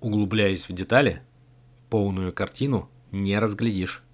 Углубляясь в детали, полную картину не разглядишь.